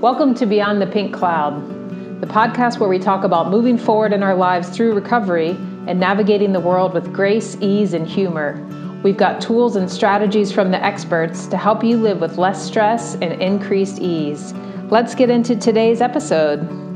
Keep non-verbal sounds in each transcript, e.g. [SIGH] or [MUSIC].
Welcome to Beyond the Pink Cloud, the podcast where we talk about moving forward in our lives through recovery and navigating the world with grace, ease, and humor. We've got tools and strategies from the experts to help you live with less stress and increased ease. Let's get into today's episode.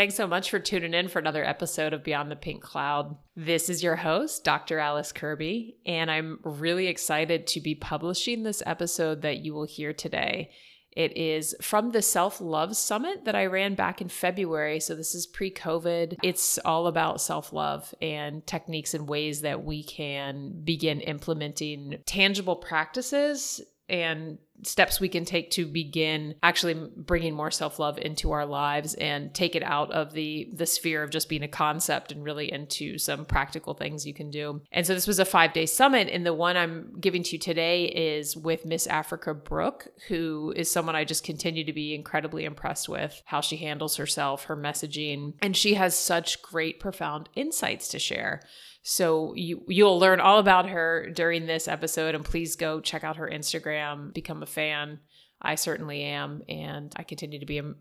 Thanks so much for tuning in for another episode of Beyond the Pink Cloud. This is your host, Dr. Alice Kirby, and I'm really excited to be publishing this episode that you will hear today. It is from the Self Love Summit that I ran back in February. So, this is pre COVID. It's all about self love and techniques and ways that we can begin implementing tangible practices and steps we can take to begin actually bringing more self-love into our lives and take it out of the the sphere of just being a concept and really into some practical things you can do. And so this was a 5-day summit and the one I'm giving to you today is with Miss Africa Brooke who is someone I just continue to be incredibly impressed with how she handles herself, her messaging, and she has such great profound insights to share. So you you'll learn all about her during this episode and please go check out her Instagram, become a fan. I certainly am and I continue to be um,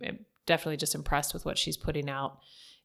definitely just impressed with what she's putting out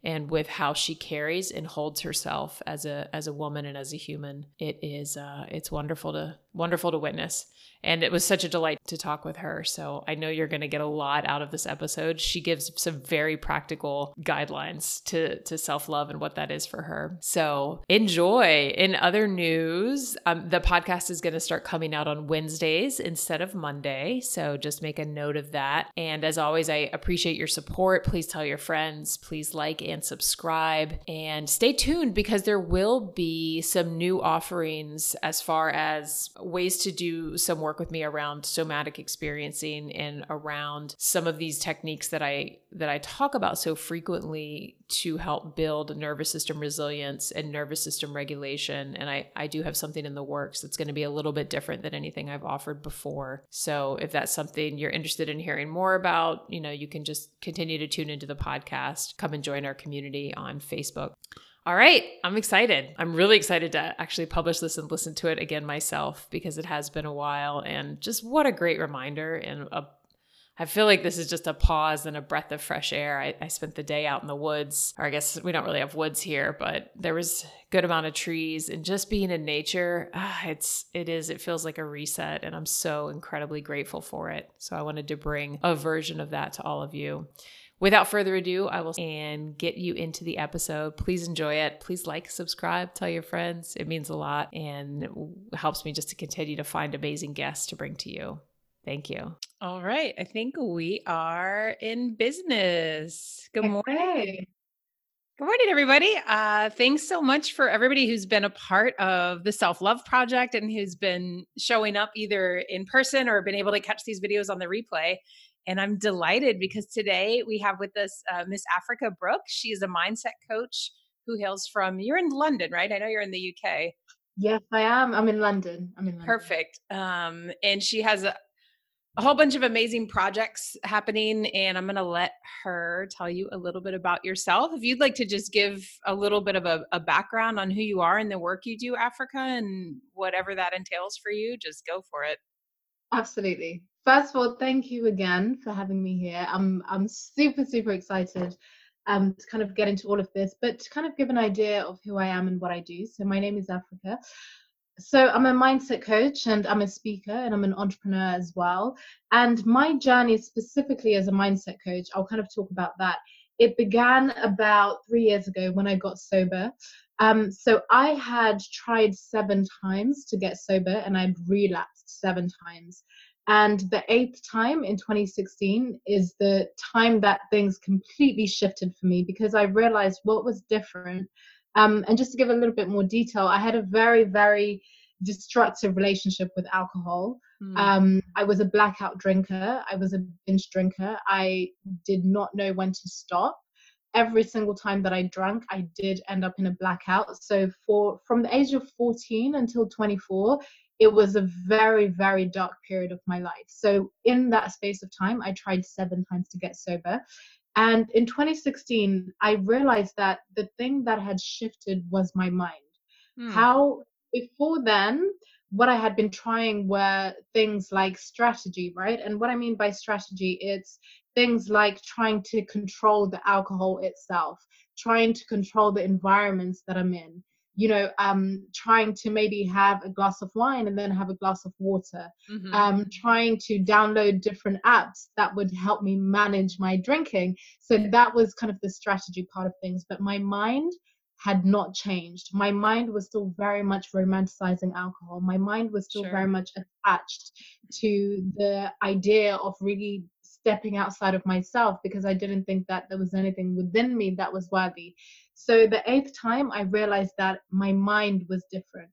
and with how she carries and holds herself as a as a woman and as a human. It is uh it's wonderful to wonderful to witness. And it was such a delight to talk with her. So I know you're going to get a lot out of this episode. She gives some very practical guidelines to, to self love and what that is for her. So enjoy. In other news, um, the podcast is going to start coming out on Wednesdays instead of Monday. So just make a note of that. And as always, I appreciate your support. Please tell your friends. Please like and subscribe. And stay tuned because there will be some new offerings as far as ways to do some work with me around somatic experiencing and around some of these techniques that I that I talk about so frequently to help build nervous system resilience and nervous system regulation. And I, I do have something in the works that's going to be a little bit different than anything I've offered before. So if that's something you're interested in hearing more about, you know, you can just continue to tune into the podcast, come and join our community on Facebook. All right, I'm excited. I'm really excited to actually publish this and listen to it again myself because it has been a while and just what a great reminder and a I feel like this is just a pause and a breath of fresh air. I, I, spent the day out in the woods, or I guess we don't really have woods here, but there was good amount of trees and just being in nature. Ah, it's it is it feels like a reset, and I'm so incredibly grateful for it. So I wanted to bring a version of that to all of you. Without further ado, I will and get you into the episode. Please enjoy it. Please like, subscribe, tell your friends. It means a lot and helps me just to continue to find amazing guests to bring to you. Thank you. All right. I think we are in business. Good morning. Good morning, everybody. Uh, thanks so much for everybody who's been a part of the Self Love Project and who's been showing up either in person or been able to catch these videos on the replay. And I'm delighted because today we have with us uh, Miss Africa Brooke. She is a mindset coach who hails from, you're in London, right? I know you're in the UK. Yes, I am. I'm in London. I'm in London. Perfect. Um, and she has a, a whole bunch of amazing projects happening. And I'm going to let her tell you a little bit about yourself. If you'd like to just give a little bit of a, a background on who you are and the work you do, Africa, and whatever that entails for you, just go for it. Absolutely first of all, thank you again for having me here. I'm I'm super super excited um, to kind of get into all of this, but to kind of give an idea of who I am and what I do. So my name is Africa. So I'm a mindset coach and I'm a speaker and I'm an entrepreneur as well. And my journey specifically as a mindset coach, I'll kind of talk about that. It began about three years ago when I got sober. Um, so I had tried seven times to get sober and I'd relapsed seven times. And the eighth time in 2016 is the time that things completely shifted for me because I realized what was different. Um, and just to give a little bit more detail, I had a very, very destructive relationship with alcohol. Mm. Um, I was a blackout drinker. I was a binge drinker. I did not know when to stop. Every single time that I drank, I did end up in a blackout. So for from the age of 14 until 24, it was a very, very dark period of my life. So, in that space of time, I tried seven times to get sober. And in 2016, I realized that the thing that had shifted was my mind. Mm. How before then, what I had been trying were things like strategy, right? And what I mean by strategy, it's things like trying to control the alcohol itself, trying to control the environments that I'm in, you know, um, trying to maybe have a glass of wine and then have a glass of water, mm-hmm. um, trying to download different apps that would help me manage my drinking. So that was kind of the strategy part of things. But my mind had not changed. My mind was still very much romanticizing alcohol. My mind was still sure. very much attached to the idea of really stepping outside of myself because I didn't think that there was anything within me that was worthy. So the eighth time, I realized that my mind was different.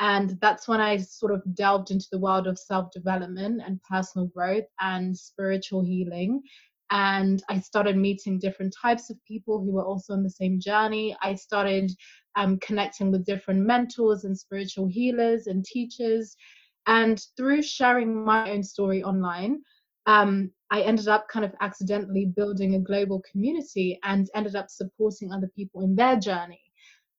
And that's when I sort of delved into the world of self development and personal growth and spiritual healing. And I started meeting different types of people who were also on the same journey. I started um, connecting with different mentors and spiritual healers and teachers. And through sharing my own story online, um, I ended up kind of accidentally building a global community and ended up supporting other people in their journey.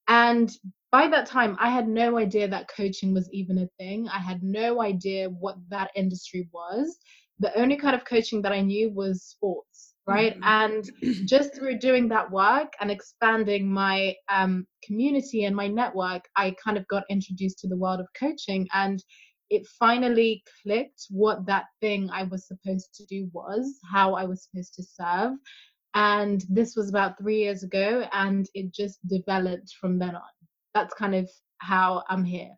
And by that time, I had no idea that coaching was even a thing. I had no idea what that industry was. The only kind of coaching that I knew was sports, right? Mm-hmm. And [CLEARS THROAT] just through doing that work and expanding my um, community and my network, I kind of got introduced to the world of coaching. And it finally clicked what that thing I was supposed to do was, how I was supposed to serve. And this was about three years ago, and it just developed from then on. That's kind of how I'm here.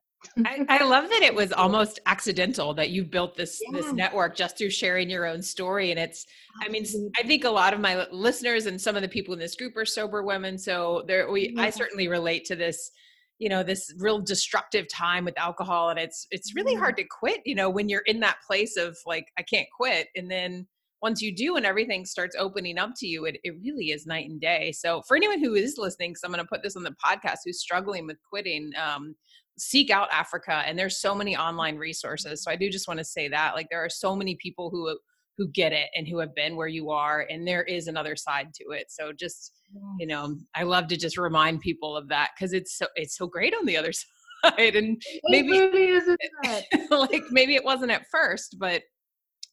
I, I, love that it was almost accidental that you built this yeah. this network just through sharing your own story and it's i mean i think a lot of my listeners and some of the people in this group are sober women so there we yeah. i certainly relate to this you know this real destructive time with alcohol and it's it's really hard to quit you know when you're in that place of like i can't quit and then once you do and everything starts opening up to you it, it really is night and day so for anyone who is listening because i'm going to put this on the podcast who's struggling with quitting um, seek out africa and there's so many online resources so i do just want to say that like there are so many people who who get it and who have been where you are and there is another side to it so just you know i love to just remind people of that because it's so it's so great on the other [LAUGHS] side and maybe really isn't [LAUGHS] like maybe it wasn't at first but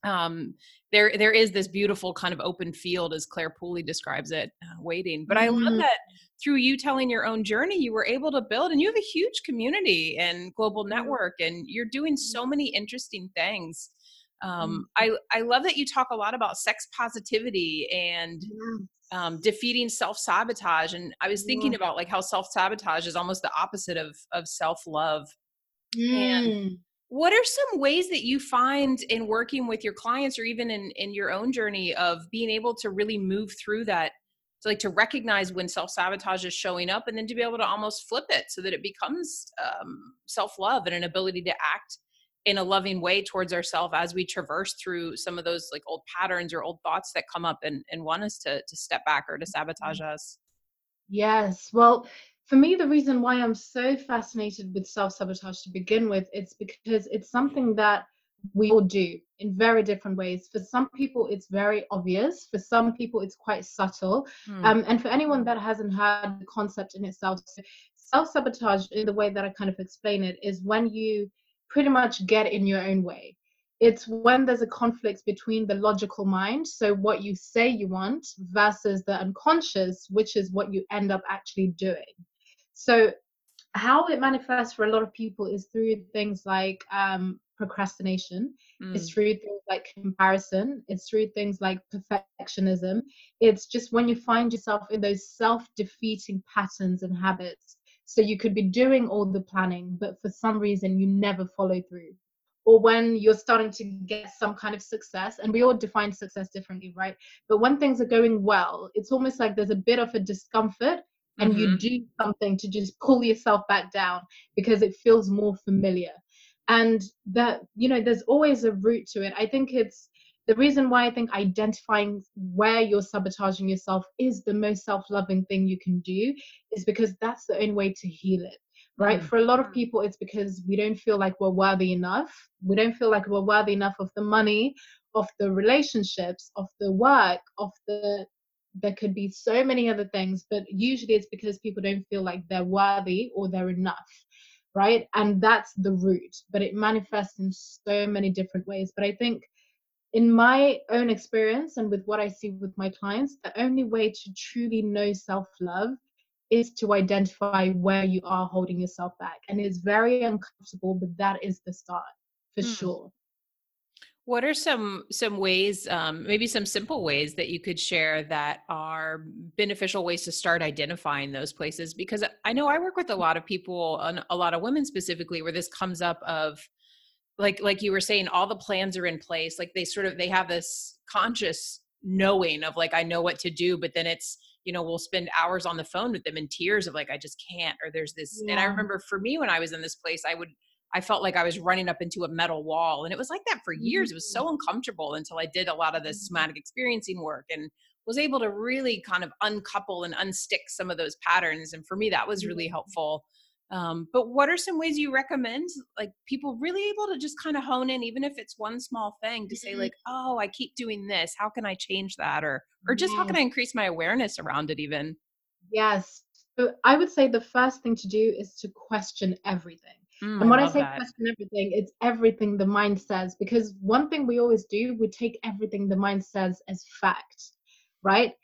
um there there is this beautiful kind of open field as Clare Pooley describes it uh, waiting but mm-hmm. i love mm-hmm. that through you telling your own journey you were able to build and you have a huge community and global mm-hmm. network and you're doing so many interesting things um, mm-hmm. I, I love that you talk a lot about sex positivity and um, defeating self sabotage. And I was thinking about like how self sabotage is almost the opposite of of self love. Mm. And what are some ways that you find in working with your clients or even in in your own journey of being able to really move through that? To like to recognize when self sabotage is showing up, and then to be able to almost flip it so that it becomes um, self love and an ability to act in a loving way towards ourselves as we traverse through some of those like old patterns or old thoughts that come up and, and want us to to step back or to mm-hmm. sabotage us. Yes. Well for me the reason why i'm so fascinated with self-sabotage to begin with it's because it's something that we all do in very different ways for some people it's very obvious for some people it's quite subtle hmm. um, and for anyone that hasn't heard the concept in itself self-sabotage in the way that i kind of explain it is when you pretty much get in your own way. It's when there's a conflict between the logical mind, so what you say you want, versus the unconscious, which is what you end up actually doing. So, how it manifests for a lot of people is through things like um, procrastination, mm. it's through things like comparison, it's through things like perfectionism. It's just when you find yourself in those self defeating patterns and habits so you could be doing all the planning, but for some reason you never follow through. Or when you're starting to get some kind of success, and we all define success differently, right? But when things are going well, it's almost like there's a bit of a discomfort and mm-hmm. you do something to just pull yourself back down because it feels more familiar and that you know there's always a route to it i think it's the reason why I think identifying where you're sabotaging yourself is the most self loving thing you can do is because that's the only way to heal it. Right. Mm. For a lot of people, it's because we don't feel like we're worthy enough. We don't feel like we're worthy enough of the money, of the relationships, of the work, of the there could be so many other things, but usually it's because people don't feel like they're worthy or they're enough. right? And that's the root, but it manifests in so many different ways. But I think in my own experience and with what I see with my clients, the only way to truly know self love is to identify where you are holding yourself back. And it's very uncomfortable, but that is the start for mm. sure. What are some some ways, um, maybe some simple ways that you could share that are beneficial ways to start identifying those places? Because I know I work with a lot of people, and a lot of women specifically, where this comes up of like like you were saying, all the plans are in place. Like they sort of they have this conscious knowing of like I know what to do, but then it's you know we'll spend hours on the phone with them in tears of like I just can't. Or there's this, yeah. and I remember for me when I was in this place, I would I felt like I was running up into a metal wall. And it was like that for years. It was so mm. uncomfortable until I did a lot of this mm. somatic experiencing work and was able to really kind of uncouple and unstick some of those patterns. And for me, that was really helpful. Um, but what are some ways you recommend, like people really able to just kind of hone in, even if it's one small thing, to say like, "Oh, I keep doing this. How can I change that?" Or, or just how can I increase my awareness around it? Even. Yes. So I would say the first thing to do is to question everything. Mm, and when I, I say that. question everything, it's everything the mind says. Because one thing we always do, we take everything the mind says as fact, right?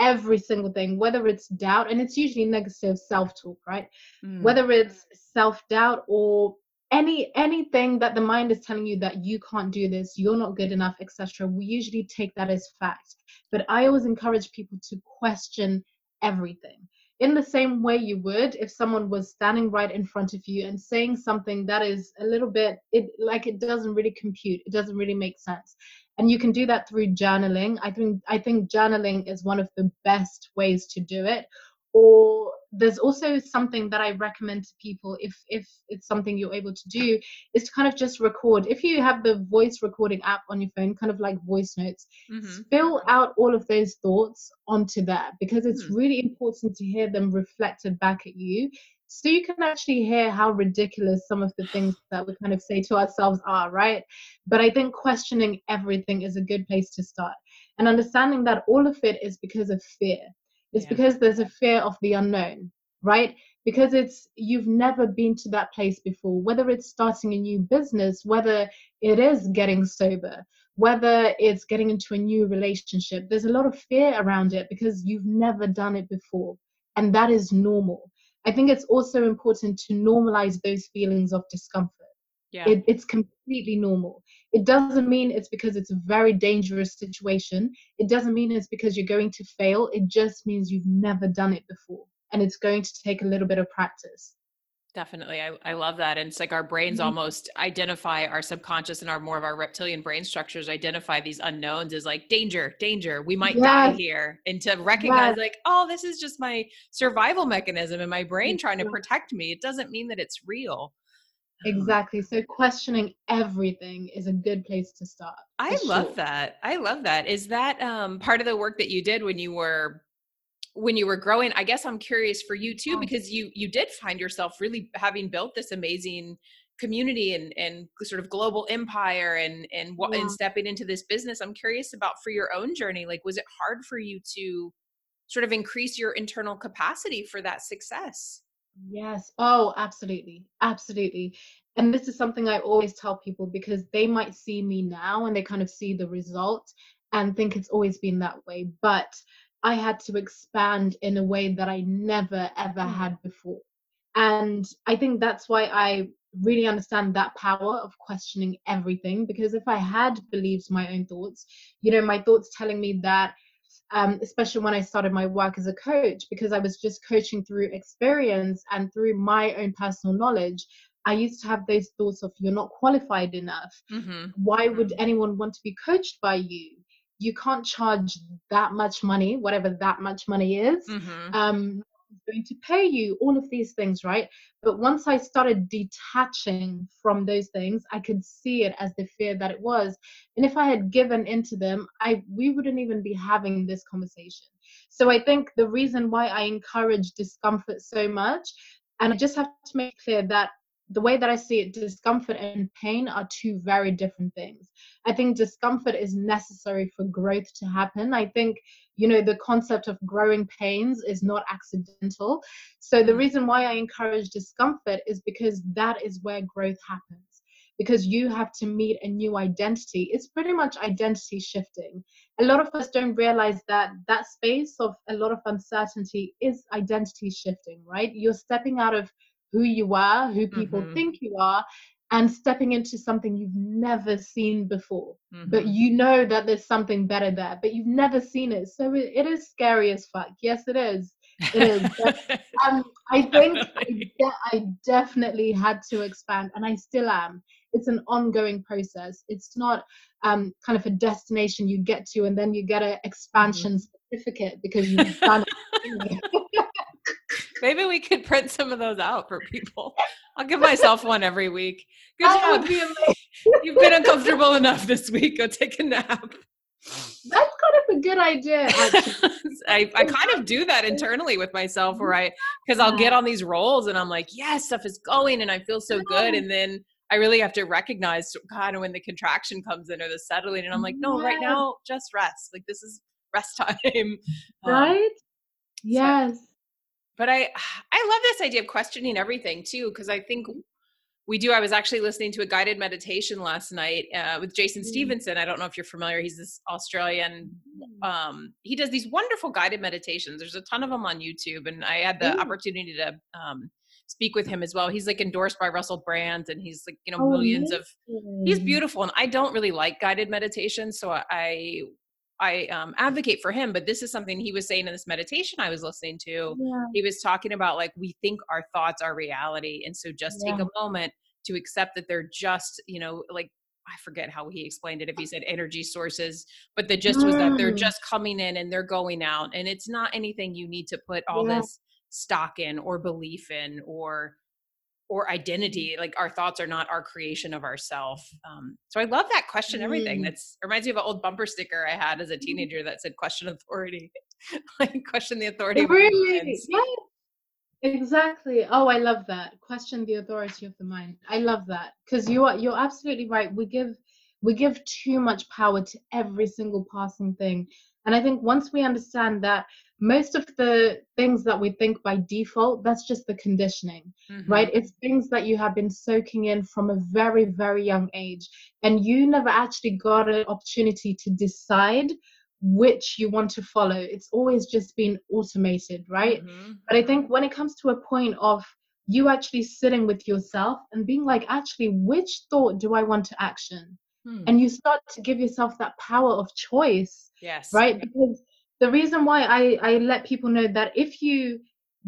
Every single thing, whether it's doubt, and it's usually negative self-talk, right? Mm. Whether it's self-doubt or any anything that the mind is telling you that you can't do this, you're not good enough, etc. We usually take that as fact. But I always encourage people to question everything in the same way you would if someone was standing right in front of you and saying something that is a little bit it like it doesn't really compute it doesn't really make sense. And you can do that through journaling. I think i think journaling is one of the best ways to do it. Or there's also something that I recommend to people if if it's something you're able to do is to kind of just record. If you have the voice recording app on your phone, kind of like voice notes, mm-hmm. spill out all of those thoughts onto that because it's mm-hmm. really important to hear them reflected back at you. So you can actually hear how ridiculous some of the things [SIGHS] that we kind of say to ourselves are, right? But I think questioning everything is a good place to start. And understanding that all of it is because of fear it's yeah. because there's a fear of the unknown, right? Because it's you've never been to that place before, whether it's starting a new business, whether it is getting sober, whether it's getting into a new relationship. There's a lot of fear around it because you've never done it before. And that is normal. I think it's also important to normalize those feelings of discomfort. Yeah. It, it's completely normal. It doesn't mean it's because it's a very dangerous situation. It doesn't mean it's because you're going to fail. It just means you've never done it before. And it's going to take a little bit of practice. Definitely. I, I love that. And it's like our brains mm-hmm. almost identify our subconscious and our more of our reptilian brain structures identify these unknowns as like danger, danger, we might yes. die here. And to recognize yes. like, oh, this is just my survival mechanism and my brain trying to protect me. It doesn't mean that it's real. Exactly. So questioning everything is a good place to start. I love sure. that. I love that. Is that um, part of the work that you did when you were when you were growing? I guess I'm curious for you too because you you did find yourself really having built this amazing community and and sort of global empire and and what yeah. and stepping into this business. I'm curious about for your own journey. Like was it hard for you to sort of increase your internal capacity for that success? Yes. Oh, absolutely. Absolutely. And this is something I always tell people because they might see me now and they kind of see the result and think it's always been that way. But I had to expand in a way that I never, ever mm. had before. And I think that's why I really understand that power of questioning everything. Because if I had believed my own thoughts, you know, my thoughts telling me that um, especially when I started my work as a coach, because I was just coaching through experience and through my own personal knowledge. I used to have those thoughts of you're not qualified enough. Mm-hmm. Why would mm-hmm. anyone want to be coached by you? You can't charge that much money, whatever that much money is. Mm-hmm. Um, going to pay you all of these things right? But once i started detaching from those things i could see it as the fear that it was. And if i had given into them i we wouldn't even be having this conversation. So i think the reason why i encourage discomfort so much and i just have to make clear that the way that I see it, discomfort and pain are two very different things. I think discomfort is necessary for growth to happen. I think, you know, the concept of growing pains is not accidental. So the reason why I encourage discomfort is because that is where growth happens. Because you have to meet a new identity. It's pretty much identity shifting. A lot of us don't realize that that space of a lot of uncertainty is identity shifting, right? You're stepping out of who you are, who people mm-hmm. think you are, and stepping into something you've never seen before. Mm-hmm. But you know that there's something better there, but you've never seen it. So it, it is scary as fuck. Yes, it is. It is. But, [LAUGHS] um, I think I, de- I definitely had to expand, and I still am. It's an ongoing process. It's not um, kind of a destination you get to, and then you get an expansion mm-hmm. certificate because you've done it. [LAUGHS] Maybe we could print some of those out for people. I'll give myself one every week. Good job. Be You've been uncomfortable enough this week. Go take a nap. That's kind of a good idea. [LAUGHS] I, I kind of do that internally with myself where I, because I'll get on these rolls and I'm like, yes, stuff is going and I feel so good. And then I really have to recognize kind of when the contraction comes in or the settling. And I'm like, no, right now, just rest. Like this is rest [LAUGHS] time. Right? Um, yes. So, but I [SIGHS] I love this idea of questioning everything too because I think we do. I was actually listening to a guided meditation last night uh, with Jason mm. Stephenson. I don't know if you're familiar. He's this Australian. Mm. Um, he does these wonderful guided meditations. There's a ton of them on YouTube, and I had the opportunity to um, speak with him as well. He's like endorsed by Russell Brand, and he's like you know oh, millions of. He's beautiful, and I don't really like guided meditation, so I I um, advocate for him, but this is something he was saying in this meditation I was listening to. Yeah. He was talking about like we think our thoughts are reality, and so just yeah. take a moment to accept that they're just you know like I forget how he explained it if he said energy sources, but the gist mm. was that they're mm. just coming in and they're going out, and it's not anything you need to put all yeah. this stock in or belief in or or identity like our thoughts are not our creation of ourself um, so i love that question everything mm. that's reminds me of an old bumper sticker i had as a mm. teenager that said question authority [LAUGHS] like question the authority really? yeah. exactly oh i love that question the authority of the mind i love that because you are you're absolutely right we give we give too much power to every single passing thing and i think once we understand that most of the things that we think by default that's just the conditioning mm-hmm. right? It's things that you have been soaking in from a very very young age and you never actually got an opportunity to decide which you want to follow. It's always just been automated right? Mm-hmm. but i think when it comes to a point of you actually sitting with yourself and being like actually which thought do i want to action? Hmm. and you start to give yourself that power of choice yes. right? Because the reason why I, I let people know that if you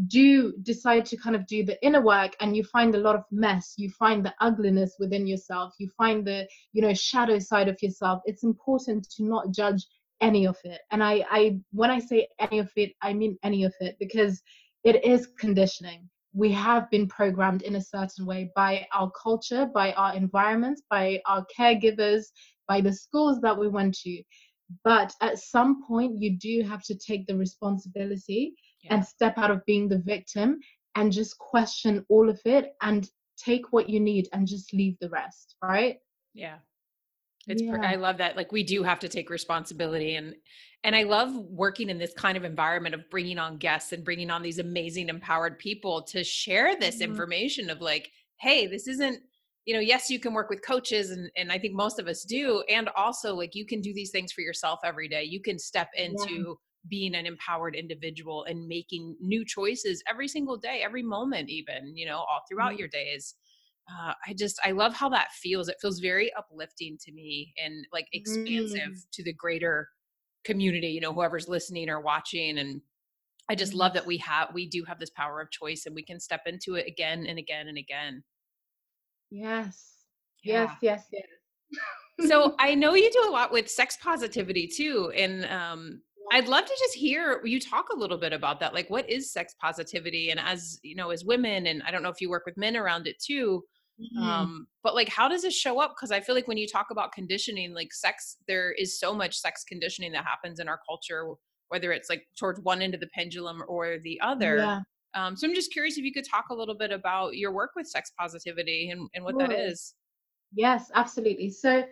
do decide to kind of do the inner work and you find a lot of mess you find the ugliness within yourself you find the you know shadow side of yourself it's important to not judge any of it. And i i when i say any of it i mean any of it because it is conditioning. We have been programmed in a certain way by our culture by our environments by our caregivers by the schools that we went to but at some point you do have to take the responsibility yeah. and step out of being the victim and just question all of it and take what you need and just leave the rest right yeah it's yeah. i love that like we do have to take responsibility and and i love working in this kind of environment of bringing on guests and bringing on these amazing empowered people to share this mm-hmm. information of like hey this isn't you know yes you can work with coaches and, and i think most of us do and also like you can do these things for yourself every day you can step into yeah. being an empowered individual and making new choices every single day every moment even you know all throughout mm-hmm. your days uh, i just i love how that feels it feels very uplifting to me and like expansive mm. to the greater community you know whoever's listening or watching and i just love that we have we do have this power of choice and we can step into it again and again and again Yes. Yeah. Yes, yes, yes. so [LAUGHS] I know you do a lot with sex positivity too. And um, I'd love to just hear you talk a little bit about that. Like, what is sex positivity? And as you know, as women, and I don't know if you work with men around it too. Mm-hmm. Um, but like, how does it show up? Because I feel like when you talk about conditioning, like sex, there is so much sex conditioning that happens in our culture, whether it's like towards one end of the pendulum or the other. Yeah. Um, so I'm just curious if you could talk a little bit about your work with sex positivity and, and what sure. that is. Yes, absolutely. So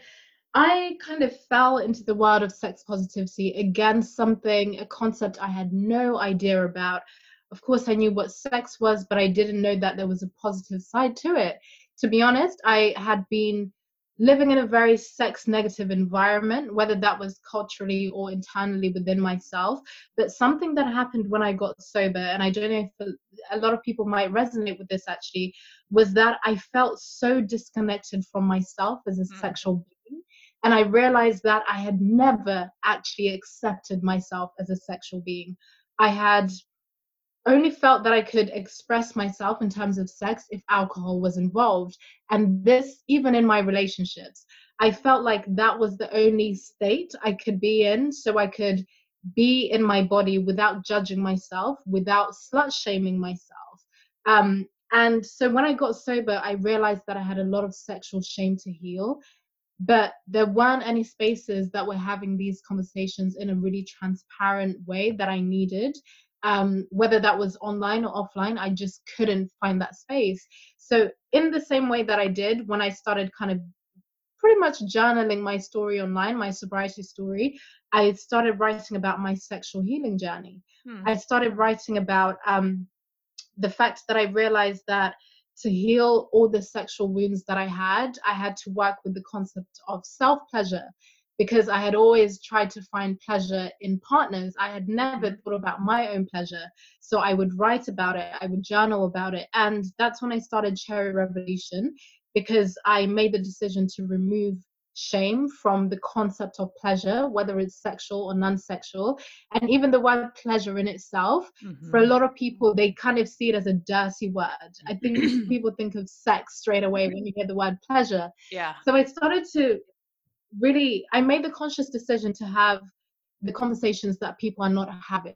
I kind of fell into the world of sex positivity again, something, a concept I had no idea about. Of course, I knew what sex was, but I didn't know that there was a positive side to it. To be honest, I had been living in a very sex negative environment, whether that was culturally or internally within myself. But something that happened when I got sober, and I don't know if a lot of people might resonate with this actually, was that I felt so disconnected from myself as a mm. sexual being. And I realized that I had never actually accepted myself as a sexual being. I had only felt that I could express myself in terms of sex if alcohol was involved. And this, even in my relationships, I felt like that was the only state I could be in so I could be in my body without judging myself, without slut shaming myself. Um, and so when I got sober, I realized that I had a lot of sexual shame to heal. But there weren't any spaces that were having these conversations in a really transparent way that I needed um, whether that was online or offline, I just couldn't find that space. So, in the same way that I did when I started kind of pretty much journaling my story online, my sobriety story, I started writing about my sexual healing journey. Hmm. I started writing about um, the fact that I realized that to heal all the sexual wounds that I had, I had to work with the concept of self pleasure because I had always tried to find pleasure in partners. I had never mm-hmm. thought about my own pleasure. So I would write about it, I would journal about it. And that's when I started Cherry Revolution because I made the decision to remove shame from the concept of pleasure, whether it's sexual or non sexual. And even the word pleasure in itself, mm-hmm. for a lot of people, they kind of see it as a dirty word. I think people think of sex straight away when you hear the word pleasure. Yeah. So I started to really i made the conscious decision to have the conversations that people are not having.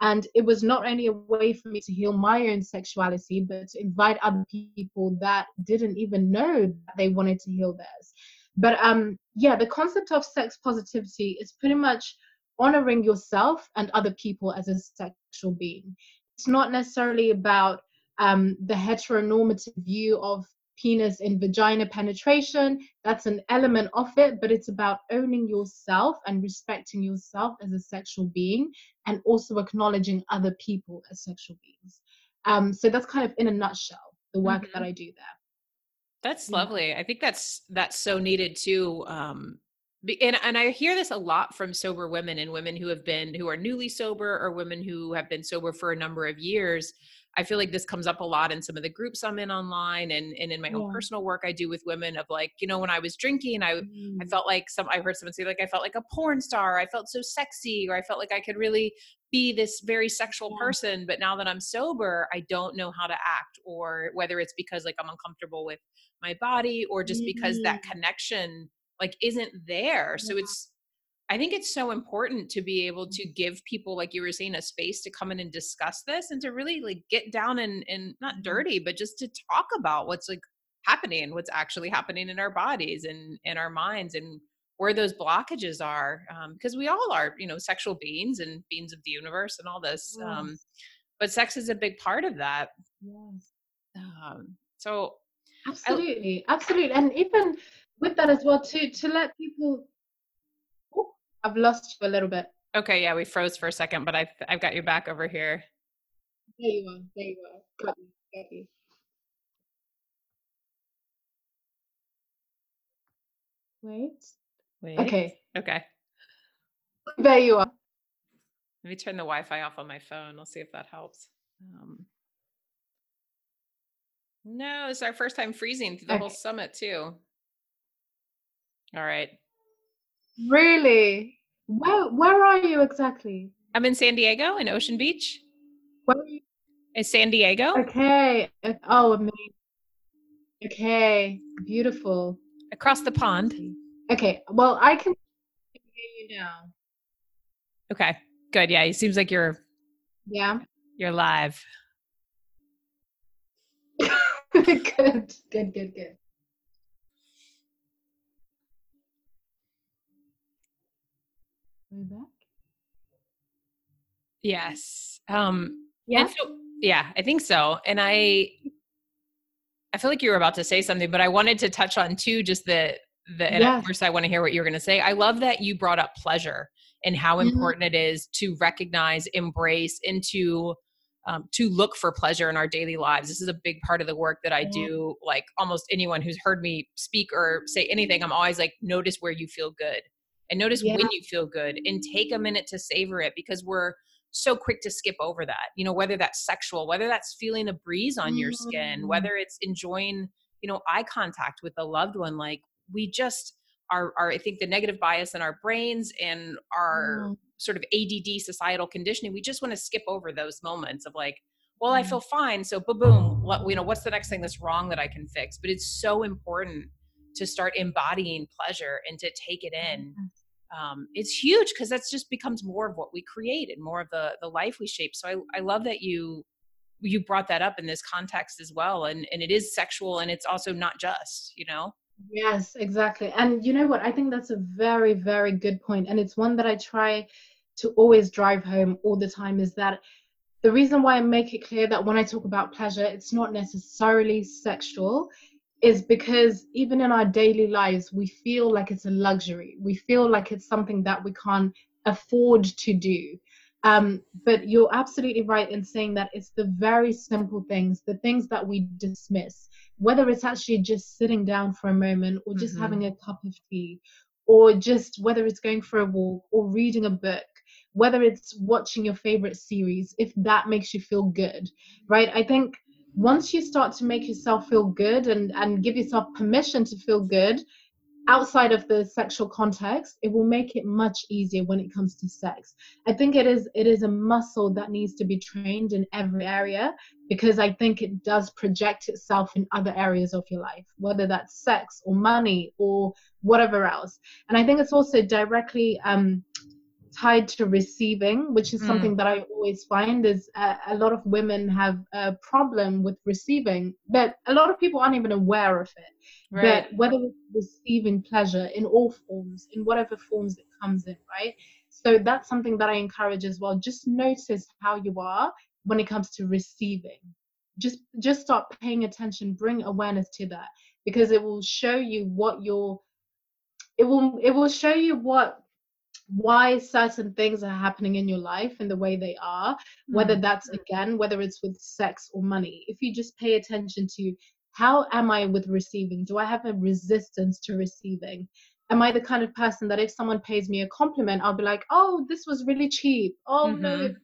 And it was not only a way for me to heal my own sexuality but to invite other people that didn't even know that they wanted to heal theirs. But um yeah the concept of sex positivity is pretty much honoring yourself and other people as a sexual being. It's not necessarily about um, the heteronormative view of penis in vagina penetration. That's an element of it, but it's about owning yourself and respecting yourself as a sexual being and also acknowledging other people as sexual beings. Um, so that's kind of in a nutshell the work mm-hmm. that I do there. That's lovely. I think that's that's so needed too. Um, and and I hear this a lot from sober women and women who have been who are newly sober or women who have been sober for a number of years I feel like this comes up a lot in some of the groups I'm in online and, and in my yeah. own personal work I do with women of like, you know, when I was drinking, I mm. I felt like some I heard someone say like I felt like a porn star. I felt so sexy or I felt like I could really be this very sexual yeah. person. But now that I'm sober, I don't know how to act or whether it's because like I'm uncomfortable with my body or just mm-hmm. because that mm. connection like isn't there. Yeah. So it's I think it's so important to be able to give people, like you were saying, a space to come in and discuss this and to really like get down and and not mm-hmm. dirty, but just to talk about what's like happening, what's actually happening in our bodies and in our minds and where those blockages are. Because um, we all are, you know, sexual beings and beings of the universe and all this. Yes. Um, but sex is a big part of that. Yes. Um, so absolutely, I, absolutely, and even with that as well, to to let people I've lost you a little bit. Okay, yeah, we froze for a second, but I've I've got you back over here. There you are. There you are. Got you. Got you. Wait. Wait. Okay. Okay. [LAUGHS] There you are. Let me turn the Wi-Fi off on my phone. I'll see if that helps. Um, no, it's our first time freezing through the okay. whole summit too. All right. Really? Where where are you exactly? I'm in San Diego in Ocean Beach. Where are you? In San Diego. Okay. Oh, amazing. Okay. Beautiful. Across the pond. Okay. Well, I can hear you now. Okay. Good. Yeah. It seems like you're. Yeah. You're live. [LAUGHS] good. Good. Good. Good. Way back? Yes. Um yeah. So Yeah, I think so. And I I feel like you were about to say something, but I wanted to touch on too just the the and yes. first I want to hear what you're going to say. I love that you brought up pleasure and how mm-hmm. important it is to recognize, embrace, and to um, to look for pleasure in our daily lives. This is a big part of the work that I do. Like almost anyone who's heard me speak or say anything, I'm always like, notice where you feel good and notice yeah. when you feel good and take a minute to savor it because we're so quick to skip over that. You know, whether that's sexual, whether that's feeling a breeze on your skin, mm. whether it's enjoying, you know, eye contact with a loved one. Like we just are, are I think the negative bias in our brains and our mm. sort of ADD societal conditioning, we just want to skip over those moments of like, well, I feel mm. fine. So boom, boom, what, you know, what's the next thing that's wrong that I can fix? But it's so important to start embodying pleasure and to take it in um, it's huge because that's just becomes more of what we create and more of the the life we shape. So i, I love that you you brought that up in this context as well and and it is sexual and it's also not just you know? Yes exactly and you know what? I think that's a very very good point and it's one that i try to always drive home all the time is that the reason why I make it clear that when I talk about pleasure, it's not necessarily sexual is because even in our daily lives, we feel like it's a luxury. We feel like it's something that we can't afford to do. Um, but you're absolutely right in saying that it's the very simple things, the things that we dismiss, whether it's actually just sitting down for a moment or just mm-hmm. having a cup of tea, or just whether it's going for a walk or reading a book, whether it's watching your favorite series, if that makes you feel good, right? I think once you start to make yourself feel good and and give yourself permission to feel good outside of the sexual context it will make it much easier when it comes to sex. I think it is it is a muscle that needs to be trained in every area because i think it does project itself in other areas of your life whether that's sex or money or whatever else. And i think it's also directly um tied to receiving, which is mm. something that I always find is a, a, lot of women have a problem with receiving, but a lot of people aren't even aware of it. Right. But whether it's receiving pleasure in all forms, in whatever forms it comes in, right? So that's something that I encourage as well. Just notice how you are when it comes to receiving. Just just start paying attention, bring awareness to that because it will show you what your it will it will show you what why certain things are happening in your life and the way they are, whether mm. that's again, whether it's with sex or money. If you just pay attention to how am I with receiving? Do I have a resistance to receiving? Am I the kind of person that if someone pays me a compliment, I'll be like, oh, this was really cheap. Oh, mm-hmm. no.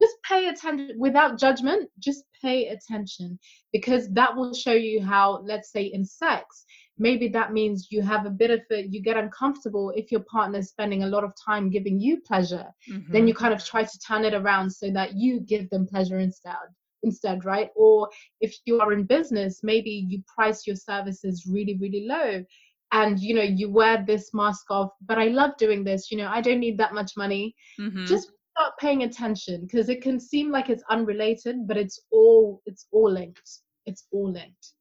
Just pay attention without judgment. Just pay attention because that will show you how, let's say, in sex, maybe that means you have a bit of a you get uncomfortable if your partner is spending a lot of time giving you pleasure. Mm-hmm. then you kind of try to turn it around so that you give them pleasure instead instead right? Or if you are in business maybe you price your services really really low and you know you wear this mask of but i love doing this you know i don't need that much money. Mm-hmm. just start paying attention because it can seem like it's unrelated but it's all it's all linked. It's all linked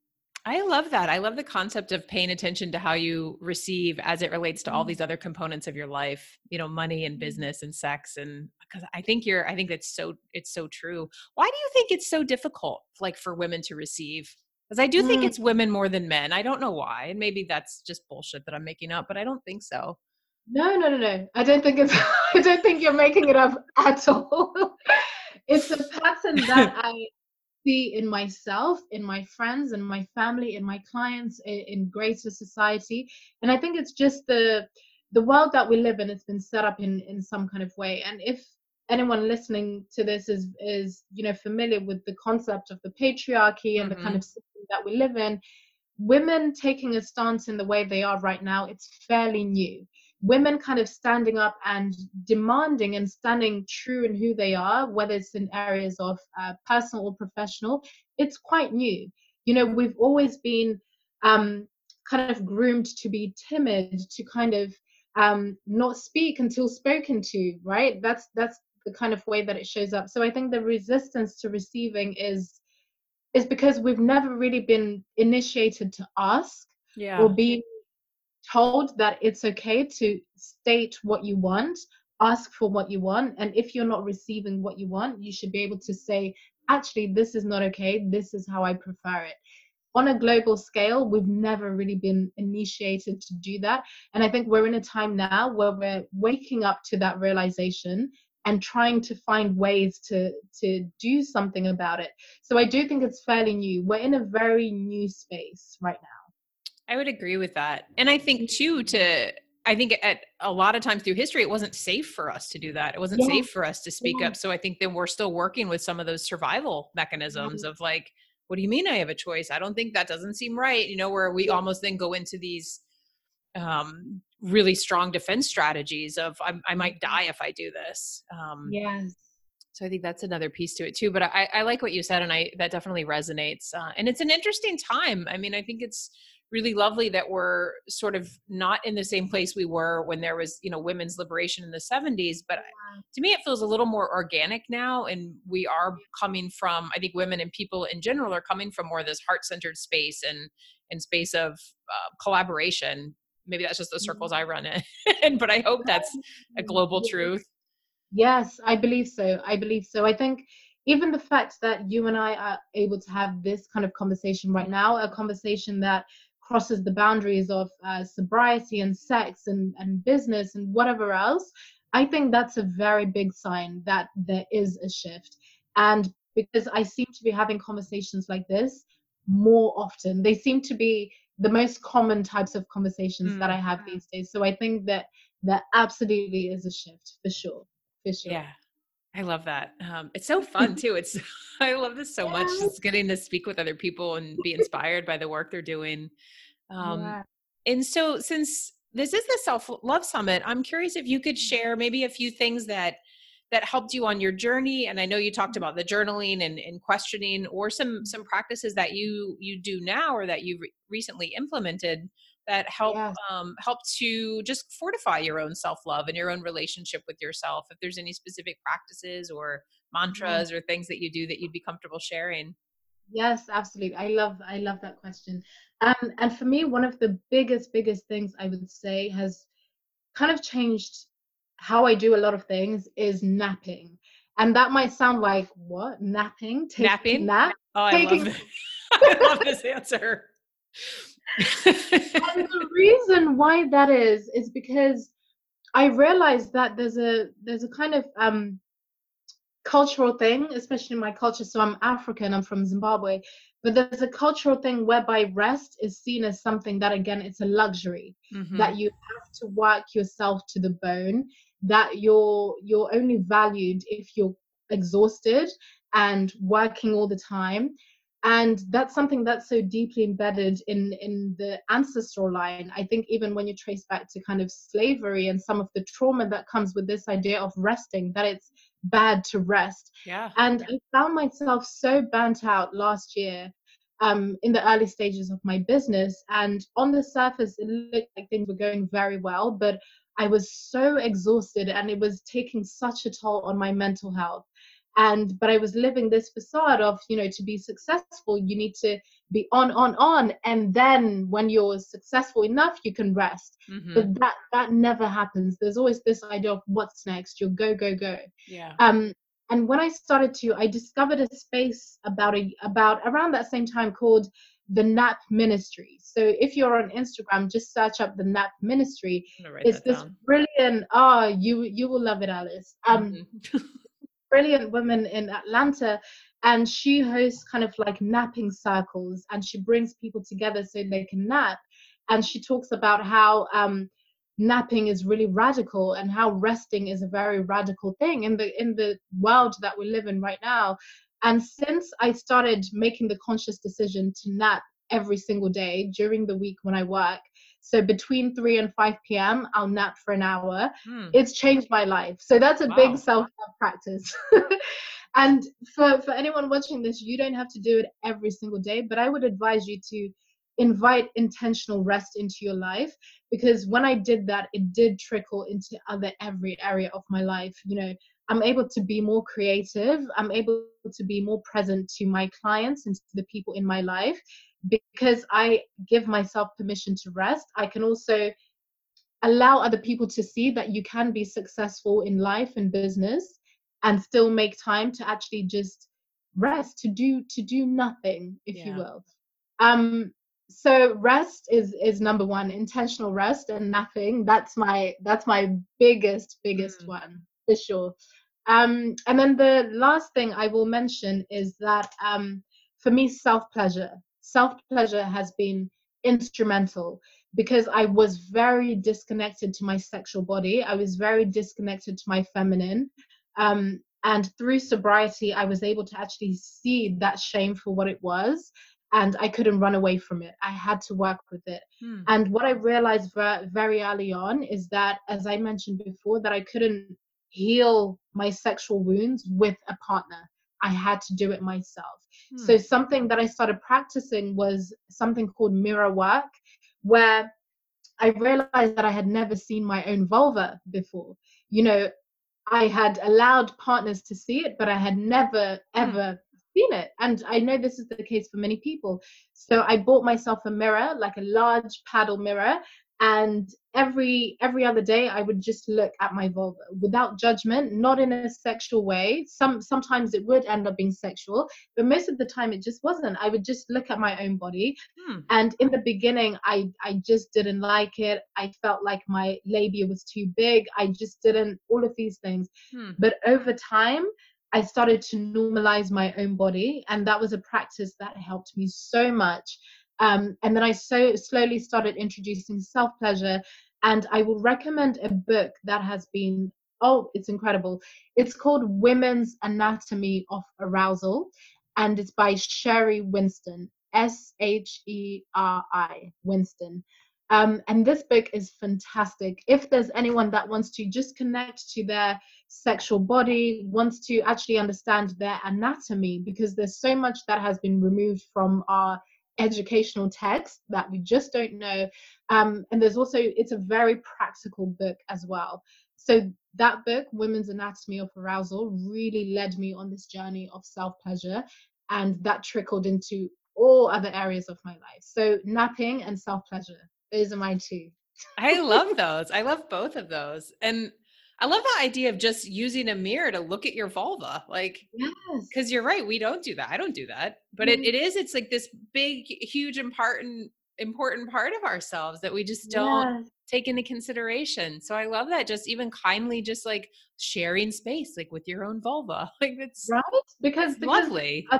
I love that. I love the concept of paying attention to how you receive as it relates to all mm-hmm. these other components of your life, you know, money and mm-hmm. business and sex and because I think you're I think that's so it's so true. Why do you think it's so difficult like for women to receive? Because I do think mm. it's women more than men. I don't know why. And maybe that's just bullshit that I'm making up, but I don't think so. No, no, no, no. I don't think it's [LAUGHS] I don't think you're making it up at all. [LAUGHS] it's a pattern that [LAUGHS] I see in myself, in my friends, in my family, in my clients, in, in greater society. And I think it's just the the world that we live in. It's been set up in in some kind of way. And if anyone listening to this is is you know familiar with the concept of the patriarchy and mm-hmm. the kind mm-hmm. of system that we live in women taking a stance in the way they are right now it's fairly new women kind of standing up and demanding and standing true in who they are, whether it's in areas of uh, personal or professional, it's quite new. You know, we've always been um, kind of groomed to be timid, to kind of um, not speak until spoken to, right? That's that's the kind of way that it shows up. So I think the resistance to receiving is is because we've never really been initiated to ask yeah. or be told that it's okay to state what you want, ask for what you want, and if you're not receiving what you want, you should be able to say, actually this is not okay. This is how i prefer it. On a global scale we've never really been initiated to do that and i think we're in a time now where we're waking up to that realization and trying to find ways to to do something about it. So i do think it's fairly new. We're in a very new space right now i would agree with that and i think too to I think at a lot of times through history, it wasn't safe for us to do that. It wasn't yeah. safe for us to speak yeah. up. So I think that we're still working with some of those survival mechanisms yeah. of like, what do you mean I have a choice? I don't think that doesn't seem right. You know, where we almost then go into these um, really strong defense strategies of I, I might die if I do this. Um, yes. So I think that's another piece to it too. But I, I like what you said, and I that definitely resonates. Uh, and it's an interesting time. I mean, I think it's really lovely that we're sort of not in the same place we were when there was you know women's liberation in the 70s but to me it feels a little more organic now and we are coming from i think women and people in general are coming from more of this heart-centered space and and space of uh, collaboration. Maybe that's just the circles i run in [LAUGHS] but i hope that's a global truth. Yes i believe so i believe so. I think even the fact that you and I are able to have this kind of conversation right now, a conversation that crosses the boundaries of uh, sobriety and sex and, and business and whatever else, I think that's a very big sign that there is a shift. And because I seem to be having conversations like this more often, they seem to be the most common types of conversations mm. that I have mm. these days. So I think that there absolutely is a shift for sure. For sure. Yeah. I love that. Um, it's so fun [LAUGHS] too. It's [LAUGHS] I love this so much. Just getting to speak with other people and be inspired by the work they're doing. Um, yeah. And so, since this is the self love summit, I'm curious if you could mm-hmm. share maybe a few things that that helped you on your journey. And I know you talked mm-hmm. about the journaling and, and questioning, or some some practices that you you do now or that you re- recently implemented that help yeah. um, help to just fortify your own self love and your own relationship with yourself. If there's any specific practices or mantras mm-hmm. or things that you do that you'd be comfortable sharing. Yes, absolutely. I love I love that question. Um, and for me, one of the biggest biggest things I would say has kind of changed how I do a lot of things is napping. And that might sound like what napping? Take napping? Nap? Oh, I love. [LAUGHS] [LAUGHS] I love this answer. And the reason why that is is because I realized that there's a there's a kind of um cultural thing, especially in my culture. So I'm African, I'm from Zimbabwe, but there's a cultural thing whereby rest is seen as something that, again, it's a luxury mm-hmm. that you have to work yourself to the bone, that you're you're only valued if you're exhausted and working all the time and that's something that's so deeply embedded in in the ancestral line i think even when you trace back to kind of slavery and some of the trauma that comes with this idea of resting that it's bad to rest. Yeah. And I found myself so burnt out last year um, in the early stages of my business. And on the surface, it looked like things were going very well, but I was so exhausted and it was taking such a toll on my mental health and but i was living this facade of you know to be successful you need to be on on on. And then when you're successful enough you can rest. Mm-hmm. but that that never happens. There's always this idea of what's next? You go go go. Yeah. Um and when i started to i discovered a space about a about around that same time called the nap ministry. So if you're on instagram just search up the nap ministry. It's this down. brilliant oh you you will love it alice. Um mm-hmm. [LAUGHS] brilliant woman in Atlanta and she hosts kind of like napping circles and she brings people together so they can nap and she talks about how um, napping is really radical and how resting is a very radical thing in the in the world that we live in right now. And since i started making the conscious decision to nap every single day during the week when i work so between 3 and 5 p.m., I'll nap for an hour. Hmm. It's changed my life. So that's a wow. big self practice. [LAUGHS] and for, for anyone watching this, you don't have to do it every single day, but I would advise you to invite intentional rest into your life because when I did that, it did trickle into other every area of my life. You know, I'm able to be more creative. I'm able to be more present to my clients and to the people in my life because I give myself permission to rest, I can also allow other people to see that you can be successful in life and business and still make time to actually just rest to do to do nothing if yeah. you will um so rest is is number one intentional rest and napping that's my that's my biggest biggest mm. one for sure um and then the last thing i will mention is that um for me self pleasure self pleasure has been instrumental because i was very disconnected to my sexual body i was very disconnected to my feminine um and through sobriety i was able to actually see that shame for what it was and I couldn't run away from it. I had to work with it. Hmm. And what I realized very early on is that, as I mentioned before, that I couldn't heal my sexual wounds with a partner. I had to do it myself. Hmm. So, something that I started practicing was something called mirror work, where I realized that I had never seen my own vulva before. You know, I had allowed partners to see it, but I had never, hmm. ever seen it. And I know this is the case for many people. So I bought myself a mirror, like a large paddle mirror, and every every other day i would just look at my vulva without judgment not in a sexual way some sometimes it would end up being sexual but most of the time it just wasn't i would just look at my own body hmm. and in the beginning i i just didn't like it i felt like my labia was too big i just didn't all of these things hmm. but over time I started to normalize my own body, and that was a practice that helped me so much. Um, and then I so slowly started introducing self pleasure, and I will recommend a book that has been oh, it's incredible. It's called Women's Anatomy of Arousal, and it's by Sheri Winston, S H E R I Winston. Um, and this book is fantastic. If there's anyone that wants to just connect to their sexual body, wants to actually understand their anatomy, because there's so much that has been removed from our educational text that we just don't know. Um, and there's also, it's a very practical book as well. So that book, Women's Anatomy of Arousal, really led me on this journey of self pleasure. And that trickled into all other areas of my life. So napping and self pleasure those are my two. I love [LAUGHS] those. I love both of those. And I love the idea of just using a mirror to look at your vulva. Like, yes. Because you're right. We don't do that. I don't do that. But mm-hmm. it, it is, it's like this big, huge, important, important part of ourselves that we just don't yes. take into consideration. So I love that. Just even kindly, just like sharing space, like with your own vulva. [LAUGHS] Like, that's right. Because, because lovely. Uh,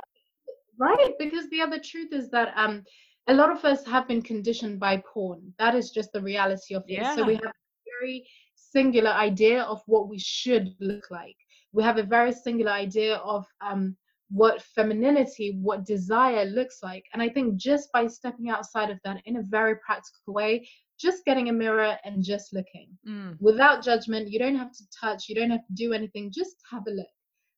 right. Because the other truth is that, um, a lot of us have been conditioned by porn. That is just the reality of it. Yeah. So we have very singular idea of what we should look like. We have a very singular idea of um, what femininity, what desire looks like. And I think just by stepping outside of that in a very practical way, just getting a mirror and just looking mm. without judgment, you don't have to touch, you don't have to do anything, just have a look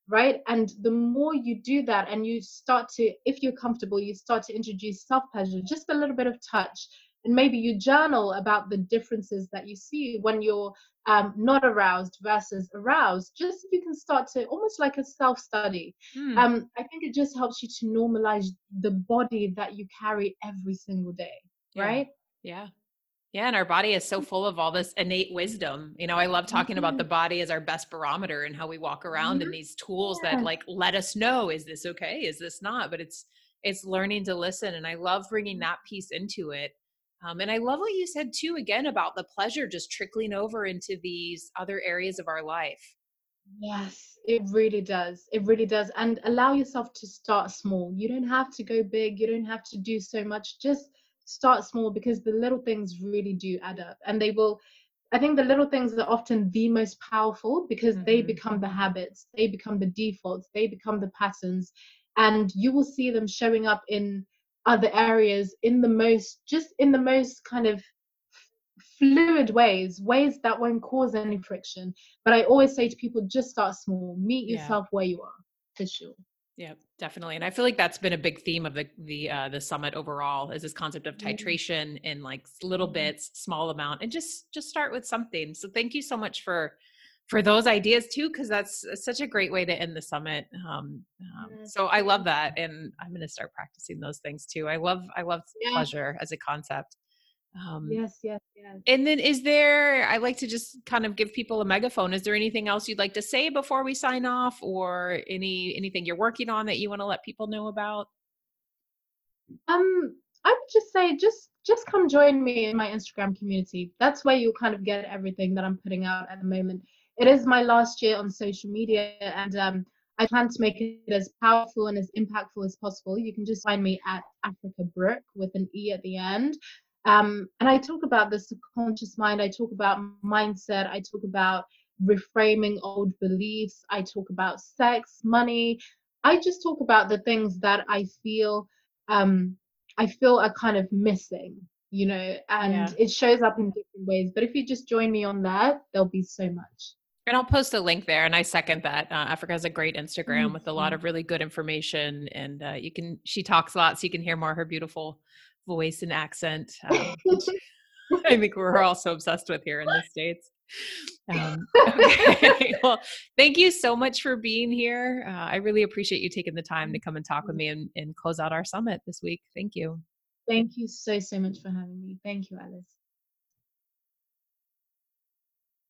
right and the more you do that and you start to if you're comfortable you start to introduce self pleasure just a little bit of touch and maybe you journal about the differences that you see when you're um, not aroused versus aroused just you can start to almost like a self study hmm. um, i think it just helps you to normalize the body that you carry every single day yeah. right yeah yeah, and our body is so full of all this innate wisdom. You know, I love talking mm-hmm. about the mm-hmm. body as our best barometer and how we walk around mm-hmm. and these tools yeah. that like let us know is this okay, is this not? But it's it's learning to listen, and I love bringing that piece into it. Um, and I love what you said too, again about the pleasure just trickling over into these other areas of our life. Yes, it really does. It really does. And allow yourself to start small. You don't have to go big. You don't have to do so much. Just start small because the little things really do add up and they will i think the little things are often the most powerful because mm-hmm. they become the habits they become the defaults they become the patterns and you will see them showing up in other areas in the most just in the most kind of fluid ways ways that won't cause any friction but i always say to people just start small meet yourself yeah. where you are for sure yeah, definitely. And I feel like that's been a big theme of the the uh the summit overall is this concept of titration in like little mm-hmm. bits, small amount, and just just start with something. So thank you so much for for those ideas too, because that's such a great way to end the summit. Um, um, so I love that, and I'm going to start practicing those things too. I love I love yeah. pleasure as a concept. Um, yes, yes, yes. And then, is there? I like to just kind of give people a megaphone. Is there anything else you'd like to say before we sign off, or any anything you're working on that you want to let people know about? Um, I would just say, just just come join me in my Instagram community. That's where you'll kind of get everything that I'm putting out at the moment. It is my last year on social media, and um, I plan to make it as powerful and as impactful as possible. You can just find me at Africa Brooke with an E at the end. Um, and I talk about the subconscious mind, I talk about mindset, I talk about reframing old beliefs, I talk about sex, money. I just talk about the things that I feel um, I feel are kind of missing, you know, and yeah. it shows up in different ways. But if you just join me on that, there'll be so much. And I'll post a link there, and I second that. Uh, Africa has a great Instagram mm-hmm. with a lot of really good information, and uh, you can. She talks a lot, so you can hear more her beautiful voice and accent. Um, [LAUGHS] [LAUGHS] I think we're all so obsessed with here in the states. Um, [LAUGHS] okay. well, thank you so much for being here. Uh, I really appreciate you taking the time to come and talk with me and, and close out our summit this week. Thank you. Thank you so, so much for having me. Thank you, Alice.